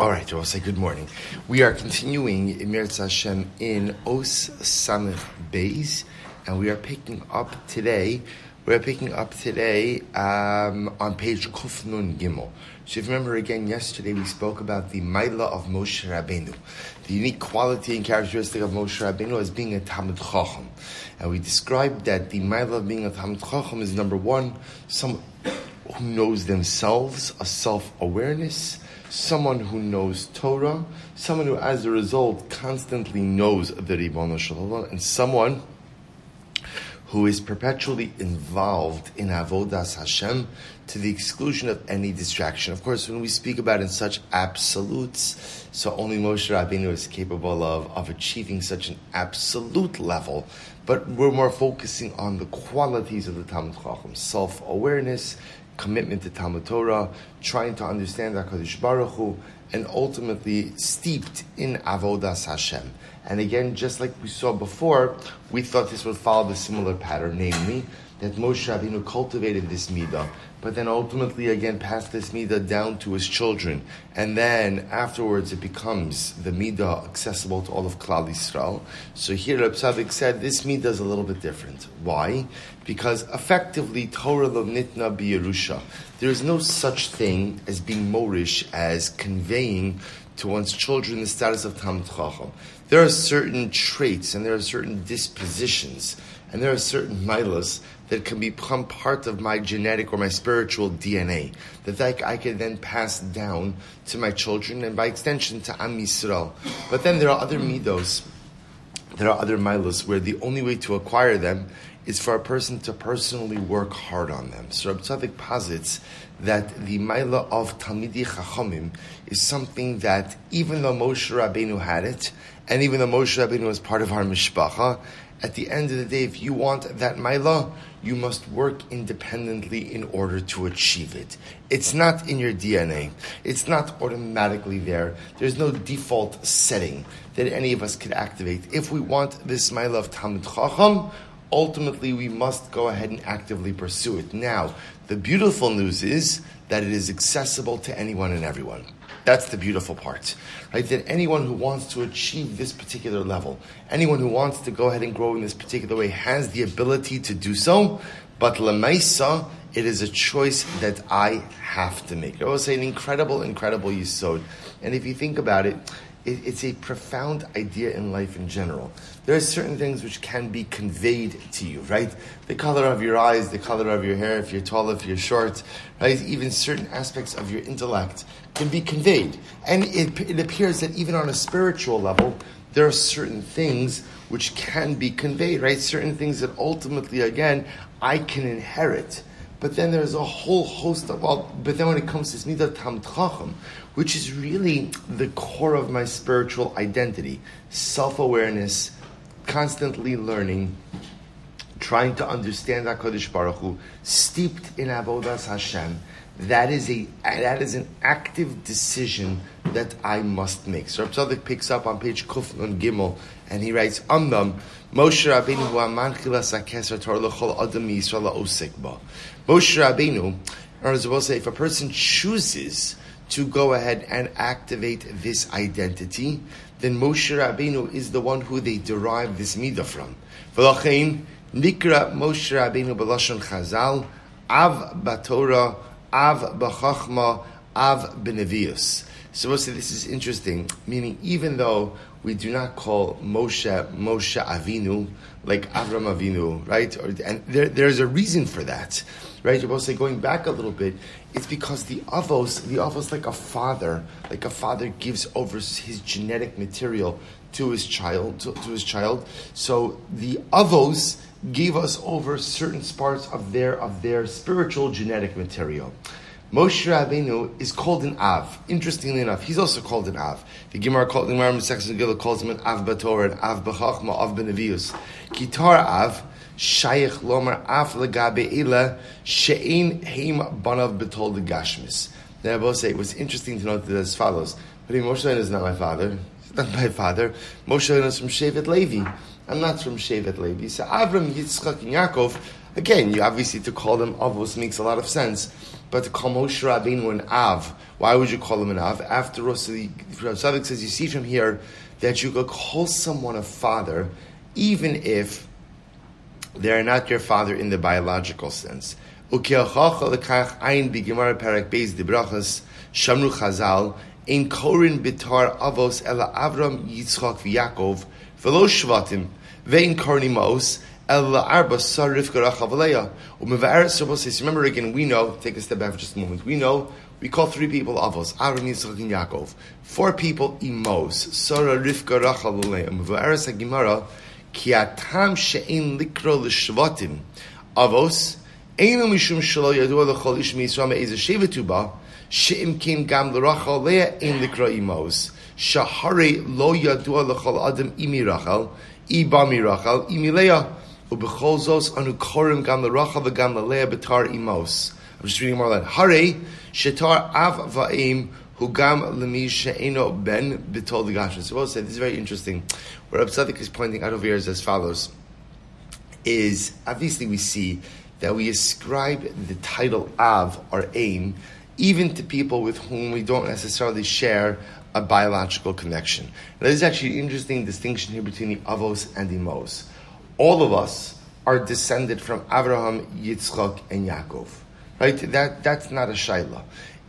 All right, we'll say good morning. We are continuing in Meretz Hashem in Os Samich Beis, and we are picking up today. We are picking up today um, on page Kufnun Gimel. So if you remember again, yesterday we spoke about the Maila of Moshe Rabbeinu, the unique quality and characteristic of Moshe Rabbeinu as being a Talmud Chacham, and we described that the Maila of being a Talmud Chacham is number one, some who knows themselves, a self awareness someone who knows Torah, someone who, as a result, constantly knows the Ribbon Shalom, and someone who is perpetually involved in Avodas Hashem to the exclusion of any distraction. Of course, when we speak about in such absolutes, so only Moshe Rabbeinu is capable of, of achieving such an absolute level, but we're more focusing on the qualities of the Talmud Chacham, self-awareness, commitment to Talmud Torah, trying to understand HaKadosh Baruch Hu, and ultimately steeped in Avodas Hashem. And again, just like we saw before, we thought this would follow the similar pattern, namely that Moshe Rabbeinu cultivated this midah, but then ultimately again passed this midah down to his children, and then afterwards it becomes the midah accessible to all of Klal Yisrael. So here Reb Tzadok said this midah is a little bit different. Why? Because effectively Torah lo nitna biyerusha. There is no such thing as being morish as conveying to one's children the status of Talmud Chacham. There are certain traits and there are certain dispositions and there are certain milas that can become part of my genetic or my spiritual DNA that I, can then pass down to my children and by extension to Am Yisrael. But then there are other midos, there are other milos where the only way to acquire them is for a person to personally work hard on them. So Rabbi Tzadok posits that the Maila of Talmidi Chachamim is something that even though Moshe Rabbeinu had it, and even though Moshe Rabbeinu was part of our mishpacha, at the end of the day, if you want that Maila, you must work independently in order to achieve it. It's not in your DNA. It's not automatically there. There's no default setting that any of us could activate. If we want this Maila of Talmud Chacham, ultimately we must go ahead and actively pursue it. Now, the beautiful news is that it is accessible to anyone and everyone. That's the beautiful part, right? That anyone who wants to achieve this particular level, anyone who wants to go ahead and grow in this particular way has the ability to do so, but lemaisa, it is a choice that I have to make. I will say an incredible, incredible yisod. And if you think about it, it, it's a profound idea in life in general. There are certain things which can be conveyed to you, right? The color of your eyes, the color of your hair, if you're tall, if you're short, right? Even certain aspects of your intellect can be conveyed. And it, it appears that even on a spiritual level, there are certain things which can be conveyed, right? Certain things that ultimately, again, I can inherit. But then there's a whole host of, well, but then when it comes to Midah Tam Chacham, which is really the core of my spiritual identity, self-awareness, constantly learning, trying to understand HaKadosh Baruch Hu, steeped in Avodas Hashem, that is a that is an active decision that I must make. So Tzadok picks up on page Kuf on Gimel, and he writes, "Amnam Moshe Rabbeinu hu aman chilas hakeser Torah lechol adam Yisrael osek ba." Moshe Rabbeinu, or as well say, if a person chooses to go ahead and activate this identity, then Moshe Rabbeinu is the one who they derive this midah from. V'lachein nikra Moshe Rabbeinu b'lashon Chazal av batorah av b'chachma av b'nevius. So we'll say this is interesting, meaning even though we do not call Moshe Moshe Avinu like Avram Avinu, right? Or, and there, there's a reason for that, right? You're say going back a little bit, it's because the avos, the avos like a father, like a father gives over his genetic material to his child, to, to his child. So the avos gave us over certain parts of their of their spiritual genetic material. Moshe Rabbeinu is called an Av. Interestingly enough, he's also called an Av. The Gemara called the Gemara Gila calls him an Av Bator, an Av B'chachma, Av Benavius. Kitar Av, Shayich Lomer Av Legabe Ila, She'ein Heim Banav Betol Gashmis. Then I will say, it was interesting to note that as follows. But Moshe Rabbeinu is not my father. He's not my father. Moshe Rabbeinu is from Shevet Levi. I'm not from Shevet Levi. So Avram, Yitzchak, and Yaakov, Again, you obviously to call them avos makes a lot of sense, but to call Moshe Rabbeinu an av, why would you call him an av? After all, so says you see from here that you could call someone a father, even if they are not your father in the biological sense. Shamru Chazal, in Korin Bitar Avos Ela Avram Yitzchak v'Yakov v'lo Shvatim ve'in says remember again we know take a step back for just a moment. We know we call three people Avos Avram Yitzchak and Yaakov. Four people Imos Sarah Rivka Rachav Aleya u'mevaris HaGimara ki atam she'in likro l'shvatim. Avos Einu mishum shelo yadua l'chol ish mi'yisrael me'ezeh shevetu ba She'im kim gam l'rachal leah in likra imos. Shahari lo yadua l'chol adam imi rachal, iba mi rachal, imi leah. Ubechol zos anu korim gam l'rachal v'gam l'leah betar imos. I'm just reading more like Hare shetar av va'im Hugam gam lemi she'eno ben bitol the So we'll say this is very interesting. What Absadik is pointing out over here is as follows: is obviously we see that we ascribe the title of or aim even to people with whom we don't necessarily share a biological connection. There's actually an interesting distinction here between the Avos and the Mos. All of us are descended from Abraham, Yitzchak, and Yaakov. Right? That, that's not a Shaila.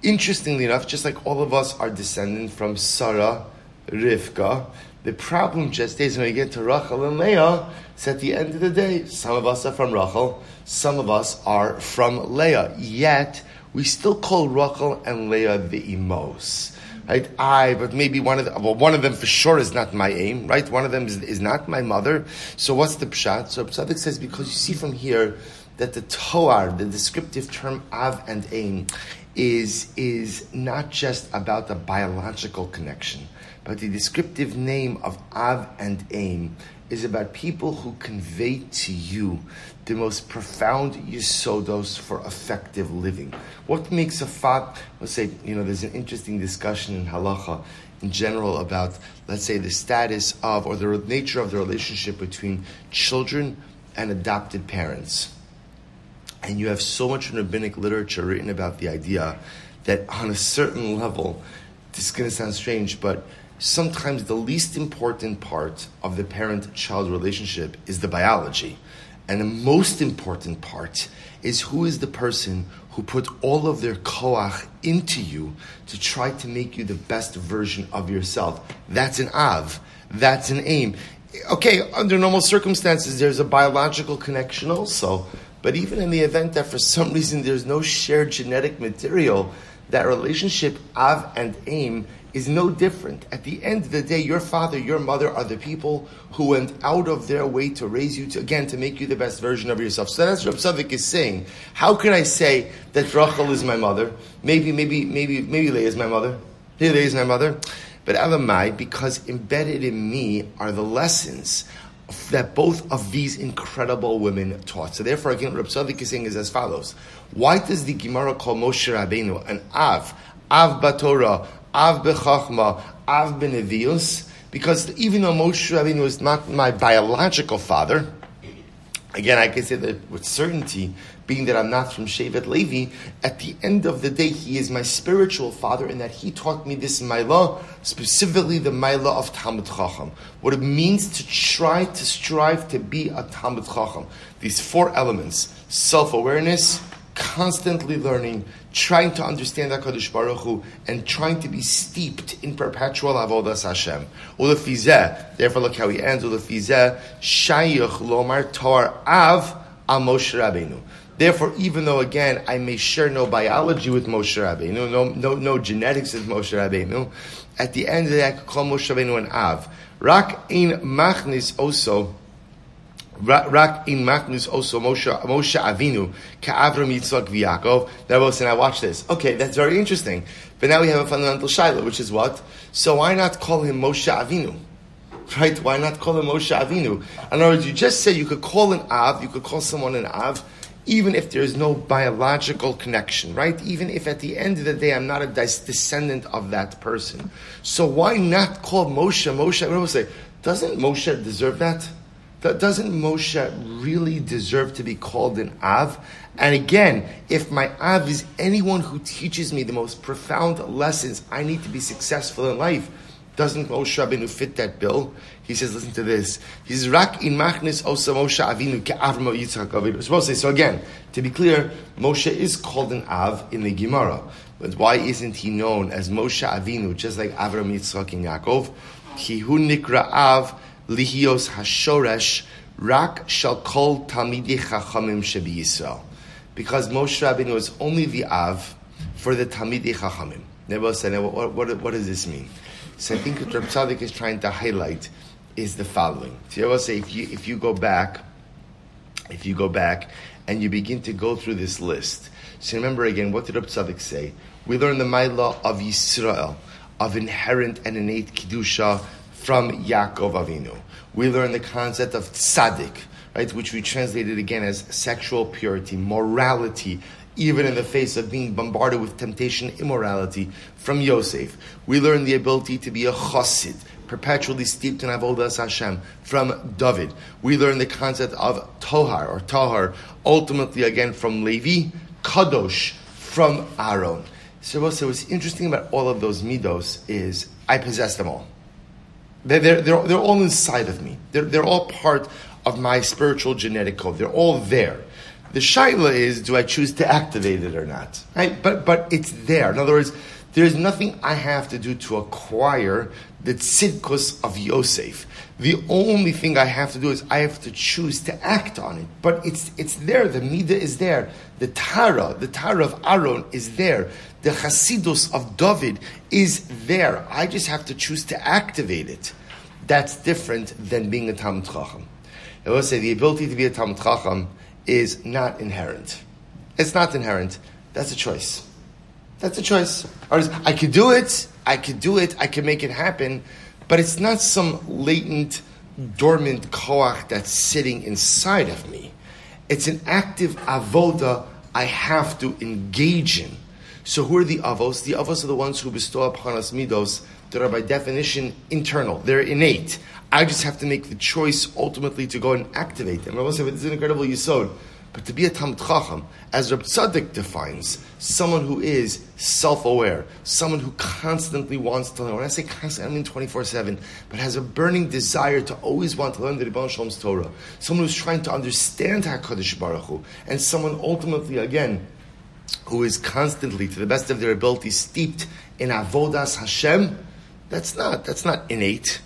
Interestingly enough, just like all of us are descended from Sarah, Rivka, the problem just is when we get to Rachel and Leah, it's at the end of the day, some of us are from Rachel, some of us are from Leah. Yet, we still call Rachel and Leah the imos. Right? I, but maybe one of them, well, one of them for sure is not my aim, right? One of them is, is not my mother. So what's the pshat? So Psadik says, because you see from here that the toar, the descriptive term av and aim, is, is not just about the biological connection, but the descriptive name of av and aim is about people who convey to you the most profound yisodos for effective living. What makes a fat? Let's say you know there's an interesting discussion in halacha in general about let's say the status of or the nature of the relationship between children and adopted parents. And you have so much rabbinic literature written about the idea that on a certain level, this is going to sound strange, but sometimes the least important part of the parent child relationship is the biology. And the most important part is who is the person who put all of their koach into you to try to make you the best version of yourself. That's an av. That's an aim. Okay, under normal circumstances, there's a biological connection also. But even in the event that for some reason there's no shared genetic material, that relationship av and aim is no different. At the end of the day, your father, your mother are the people who went out of their way to raise you to, again, to make you the best version of yourself. So that's what Savik is saying. How can I say that Rachel is my mother? Maybe, maybe, maybe, maybe Leah is my mother. Leah is my mother. But Elamai, because embedded in me are the lessons that both of these incredible women taught. So therefore, again, what Tzadok is saying is as follows. Why does the Gemara call Moshe Rabbeinu an Av, Av Batorah, Av Bechachma, Av Benevius? Because even though Moshe Rabbeinu was not my biological father, again, I can say that with certainty, being that I'm not from Shevet Levi, at the end of the day, he is my spiritual father and that he taught me this Maila, specifically the Maila of Talmud Chacham. What it means to try to strive to be a Talmud Chacham. These four elements, self-awareness, constantly learning, trying to understand HaKadosh Baruch Hu, and trying to be steeped in perpetual avodas Hashem. Ulefizeh, therefore look how he ends, Ulefizeh, shayich lomar tor av al Rabbeinu. Therefore, even though again I may share no biology with Moshe Rabbeinu, no, no, no genetics with Moshe Rabbeinu, at the end of the day I could call Moshe Rabbeinu an Av. Rak in machnis also Rak in Maknus also Moshe, Moshe Avinu, Ka'avram v'Yakov. Now, listen, I watch this. Okay, that's very interesting. But now we have a fundamental shaila, which is what? So why not call him Moshe Avinu? Right? Why not call him Moshe Avinu? In other words, you just said you could call an Av, you could call someone an Av, even if there is no biological connection, right? Even if at the end of the day I'm not a descendant of that person. So why not call Moshe Moshe? What do I say? Doesn't Moshe deserve that? Doesn't Moshe really deserve to be called an Av? And again, if my Av is anyone who teaches me the most profound lessons I need to be successful in life, doesn't Moshe Rabbeinu fit that bill? He says, listen to this. He says, Rak in machnis osa Moshe Avinu ke Avram Yitzchak say, so again, to be clear, Moshe is called an Av in the Gemara. But why isn't he known as Moshe Avinu, just like Avram Yitzchak and Yaakov? Ki hu nikra Av lihios hashoresh rak shall kol talmidi chachamim shebi Yisrael. Because Moshe Rabbeinu was only the Av for the Talmidi Chachamim. Nebuchadnezzar said, what, what, what does this mean? So I think what Reb Tzadok is trying to highlight is the following. So will say, if you, if you go back, if you go back and you begin to go through this list, so remember again, what did Reb Tzadok say? We learn the Maila of Yisrael, of inherent and innate Kedusha from Yaakov Avinu. We learn the concept of tzaddik, right, which we translated again as sexual purity, morality, even in the face of being bombarded with temptation, immorality, from Yosef. We learn the ability to be a chassid, perpetually steeped in avodas Hashem, from David. We learn the concept of tohar or tahar, ultimately again from Levi, kadosh from Aaron. So what's interesting about all of those midos is I possess them all. They're, they're, they're, they're all inside of me. They're, they're all part of my spiritual genetic code. They're all there. The shaila is, do I choose to activate it or not? Right? But, but it's there. In other words, there's nothing I have to do to acquire the tzidkus of Yosef. The only thing I have to do is I have to choose to act on it. But it's, it's there. The midah is there. The tara, the tara of Aaron is there. The chasidus of David is there. I just have to choose to activate it. That's different than being a Talmud Chacham. I will say the ability to be a Talmud Chacham is not inherent. It's not inherent. That's a choice. That's a choice. I could do it. I could do it. I can make it happen. But it's not some latent, dormant koach that's sitting inside of me. It's an active avoda I have to engage in. So who are the avos? The avos are the ones who bestow upon us midos that are by definition internal. They're innate. I just have to make the choice ultimately to go and activate them. Rabbi said, it's an incredible yisod. But to be a Talmud Chacham, as Rab Tzadok defines, someone who is self-aware, someone who constantly wants to learn. When I say constantly, I mean 24-7, but has a burning desire to always want to learn the Ribbon Shalom's Torah. Someone who's trying to understand HaKadosh Baruch Hu, and someone ultimately, again, who is constantly, to the best of their ability, steeped in Avodas Hashem, that's not, that's not innate.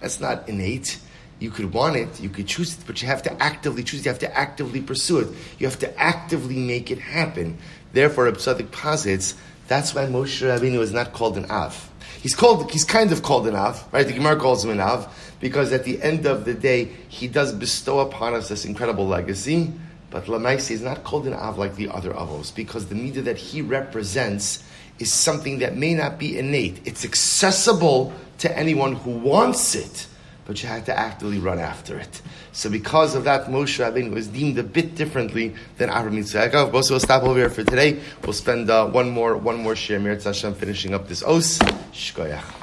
That's not innate. You could want it, you could choose it, but you have to actively choose. You have to actively pursue it. You have to actively make it happen. Therefore, Tzadok posits that's why Moshe Rabbeinu is not called an Av. He's called, he's kind of called an Av, right? The Gemara calls him an Av because at the end of the day, he does bestow upon us this incredible legacy. But Lamaisi is not called an Av like the other Avos because the media that he represents is something that may not be innate. It's accessible to anyone who wants it but you had to actively run after it. So because of that, Moshe Rabbeinu was deemed a bit differently than Avraham Yitzchak. We'll stop over here for today. We'll spend uh, one more one more share, Mir Hashem, finishing up this os. Shkoyach.